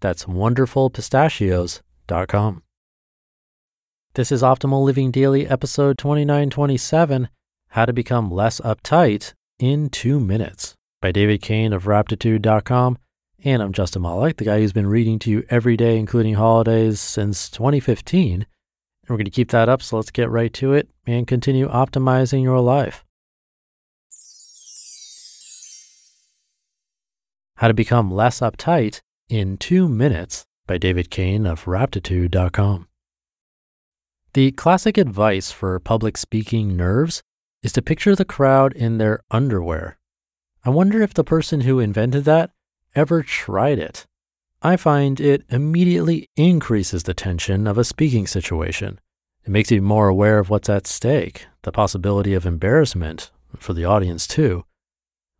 That's wonderfulpistachios.com. This is Optimal Living Daily, episode 2927 How to Become Less Uptight in Two Minutes by David Cain of Raptitude.com. And I'm Justin Malik, the guy who's been reading to you every day, including holidays, since 2015. And we're going to keep that up, so let's get right to it and continue optimizing your life. How to Become Less Uptight in Two Minutes by David Cain of Raptitude.com. The classic advice for public speaking nerves is to picture the crowd in their underwear. I wonder if the person who invented that ever tried it. I find it immediately increases the tension of a speaking situation. It makes you more aware of what's at stake, the possibility of embarrassment for the audience, too.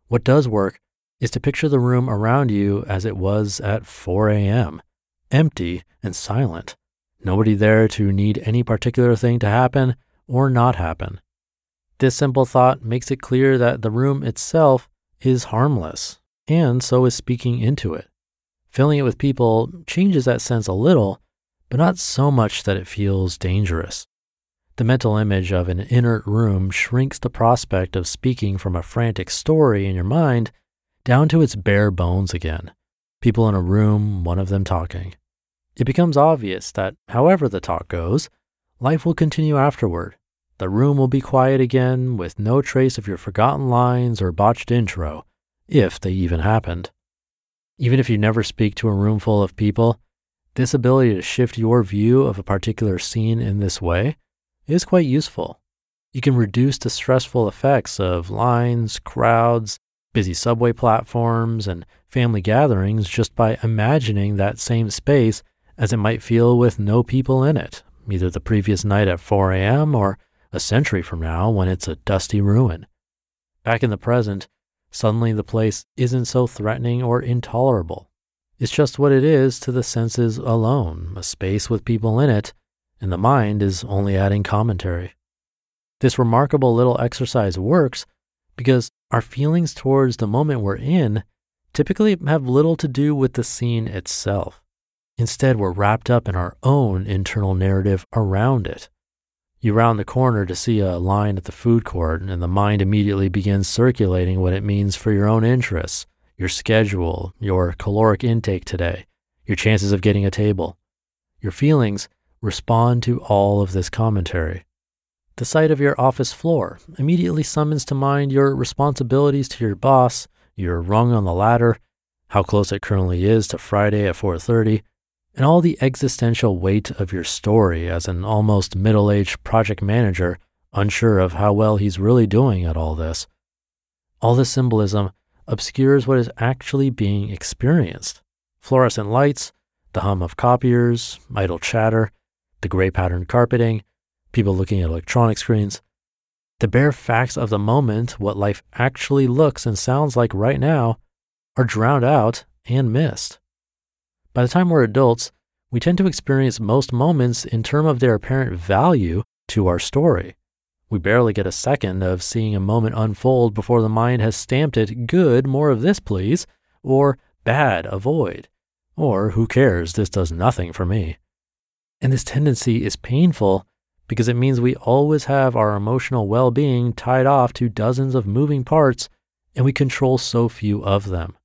What does work is to picture the room around you as it was at 4 a.m., empty and silent. Nobody there to need any particular thing to happen or not happen. This simple thought makes it clear that the room itself is harmless, and so is speaking into it. Filling it with people changes that sense a little, but not so much that it feels dangerous. The mental image of an inert room shrinks the prospect of speaking from a frantic story in your mind down to its bare bones again. People in a room, one of them talking. It becomes obvious that, however the talk goes, life will continue afterward. The room will be quiet again with no trace of your forgotten lines or botched intro, if they even happened. Even if you never speak to a room full of people, this ability to shift your view of a particular scene in this way is quite useful. You can reduce the stressful effects of lines, crowds, busy subway platforms, and family gatherings just by imagining that same space as it might feel with no people in it, either the previous night at 4 a.m. or a century from now when it's a dusty ruin. Back in the present, suddenly the place isn't so threatening or intolerable. It's just what it is to the senses alone, a space with people in it, and the mind is only adding commentary. This remarkable little exercise works because our feelings towards the moment we're in typically have little to do with the scene itself. Instead, we're wrapped up in our own internal narrative around it. You round the corner to see a line at the food court, and the mind immediately begins circulating what it means for your own interests, your schedule, your caloric intake today, your chances of getting a table. Your feelings respond to all of this commentary. The sight of your office floor immediately summons to mind your responsibilities to your boss, your rung on the ladder, how close it currently is to Friday at 4:30, and all the existential weight of your story as an almost middle-aged project manager unsure of how well he's really doing at all this. All this symbolism obscures what is actually being experienced. Fluorescent lights, the hum of copiers, idle chatter, the gray patterned carpeting, people looking at electronic screens. The bare facts of the moment, what life actually looks and sounds like right now, are drowned out and missed. By the time we're adults, we tend to experience most moments in terms of their apparent value to our story. We barely get a second of seeing a moment unfold before the mind has stamped it good, more of this, please, or bad, avoid, or who cares, this does nothing for me. And this tendency is painful because it means we always have our emotional well being tied off to dozens of moving parts and we control so few of them.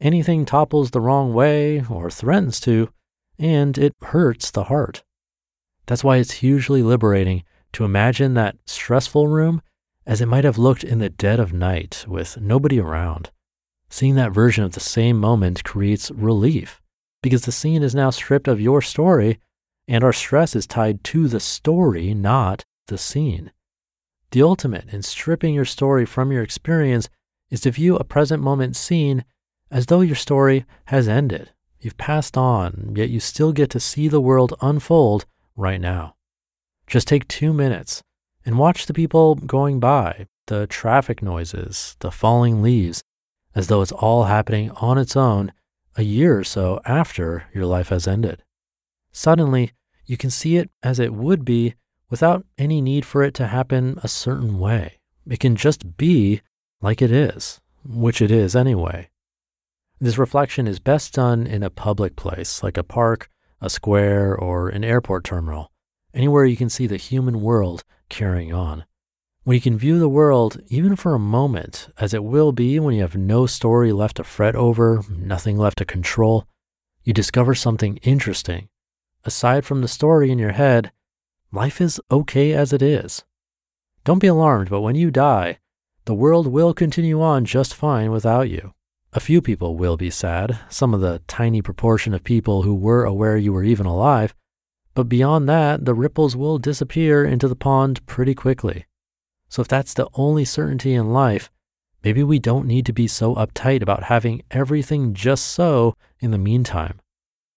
Anything topples the wrong way or threatens to, and it hurts the heart. That's why it's hugely liberating to imagine that stressful room as it might have looked in the dead of night with nobody around. Seeing that version of the same moment creates relief because the scene is now stripped of your story and our stress is tied to the story, not the scene. The ultimate in stripping your story from your experience is to view a present moment scene as though your story has ended. You've passed on, yet you still get to see the world unfold right now. Just take two minutes and watch the people going by, the traffic noises, the falling leaves, as though it's all happening on its own a year or so after your life has ended. Suddenly, you can see it as it would be without any need for it to happen a certain way. It can just be like it is, which it is anyway. This reflection is best done in a public place like a park, a square, or an airport terminal, anywhere you can see the human world carrying on. When you can view the world, even for a moment, as it will be when you have no story left to fret over, nothing left to control, you discover something interesting. Aside from the story in your head, life is okay as it is. Don't be alarmed, but when you die, the world will continue on just fine without you. A few people will be sad, some of the tiny proportion of people who were aware you were even alive, but beyond that, the ripples will disappear into the pond pretty quickly. So if that's the only certainty in life, maybe we don't need to be so uptight about having everything just so in the meantime.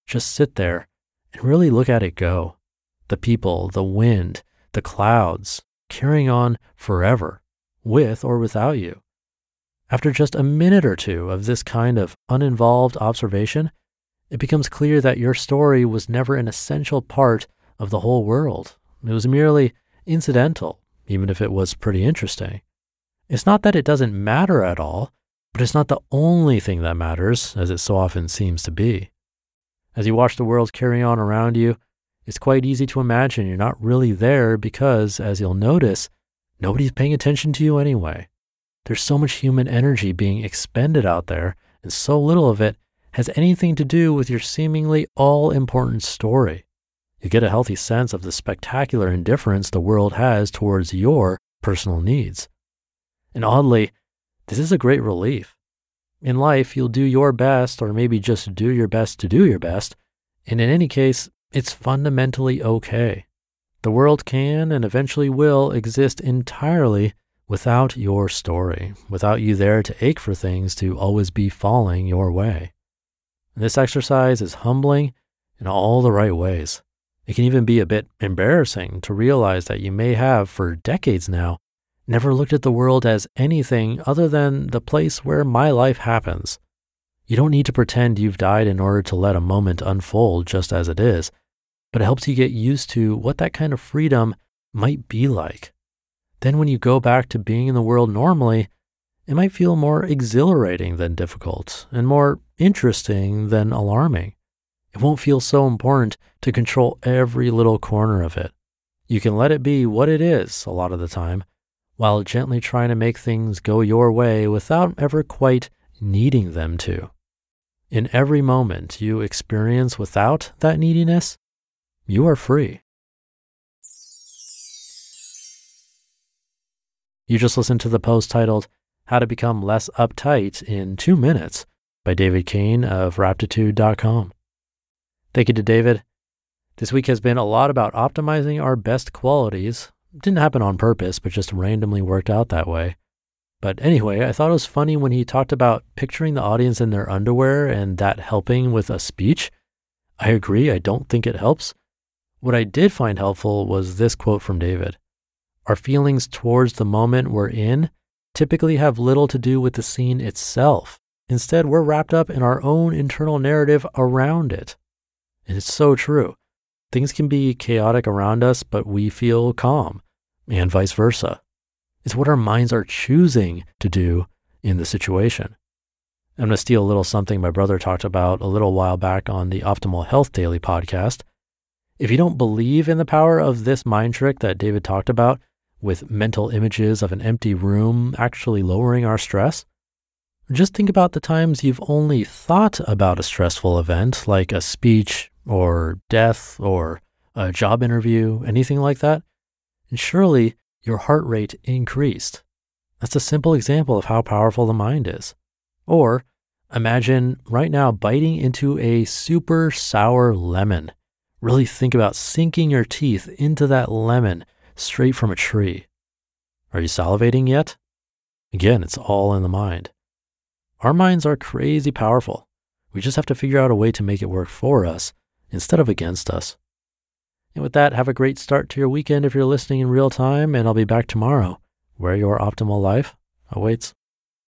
Just sit there and really look at it go. The people, the wind, the clouds, carrying on forever, with or without you. After just a minute or two of this kind of uninvolved observation, it becomes clear that your story was never an essential part of the whole world. It was merely incidental, even if it was pretty interesting. It's not that it doesn't matter at all, but it's not the only thing that matters, as it so often seems to be. As you watch the world carry on around you, it's quite easy to imagine you're not really there because, as you'll notice, nobody's paying attention to you anyway. There's so much human energy being expended out there, and so little of it has anything to do with your seemingly all important story. You get a healthy sense of the spectacular indifference the world has towards your personal needs. And oddly, this is a great relief. In life, you'll do your best, or maybe just do your best to do your best. And in any case, it's fundamentally okay. The world can and eventually will exist entirely without your story, without you there to ache for things to always be falling your way. This exercise is humbling in all the right ways. It can even be a bit embarrassing to realize that you may have, for decades now, never looked at the world as anything other than the place where my life happens. You don't need to pretend you've died in order to let a moment unfold just as it is, but it helps you get used to what that kind of freedom might be like. Then, when you go back to being in the world normally, it might feel more exhilarating than difficult and more interesting than alarming. It won't feel so important to control every little corner of it. You can let it be what it is a lot of the time, while gently trying to make things go your way without ever quite needing them to. In every moment you experience without that neediness, you are free. You just listened to the post titled how to Become Less Uptight in Two Minutes by David Cain of Raptitude.com. Thank you to David. This week has been a lot about optimizing our best qualities. Didn't happen on purpose, but just randomly worked out that way. But anyway, I thought it was funny when he talked about picturing the audience in their underwear and that helping with a speech. I agree, I don't think it helps. What I did find helpful was this quote from David Our feelings towards the moment we're in typically have little to do with the scene itself. Instead, we're wrapped up in our own internal narrative around it. And it's so true. Things can be chaotic around us, but we feel calm, and vice versa. It's what our minds are choosing to do in the situation. I'm going to steal a little something my brother talked about a little while back on the Optimal Health Daily podcast. If you don't believe in the power of this mind trick that David talked about, with mental images of an empty room actually lowering our stress? Just think about the times you've only thought about a stressful event like a speech or death or a job interview, anything like that, and surely your heart rate increased. That's a simple example of how powerful the mind is. Or imagine right now biting into a super sour lemon. Really think about sinking your teeth into that lemon straight from a tree. Are you salivating yet? Again, it's all in the mind. Our minds are crazy powerful. We just have to figure out a way to make it work for us instead of against us. And with that, have a great start to your weekend if you're listening in real time, and I'll be back tomorrow where your optimal life awaits.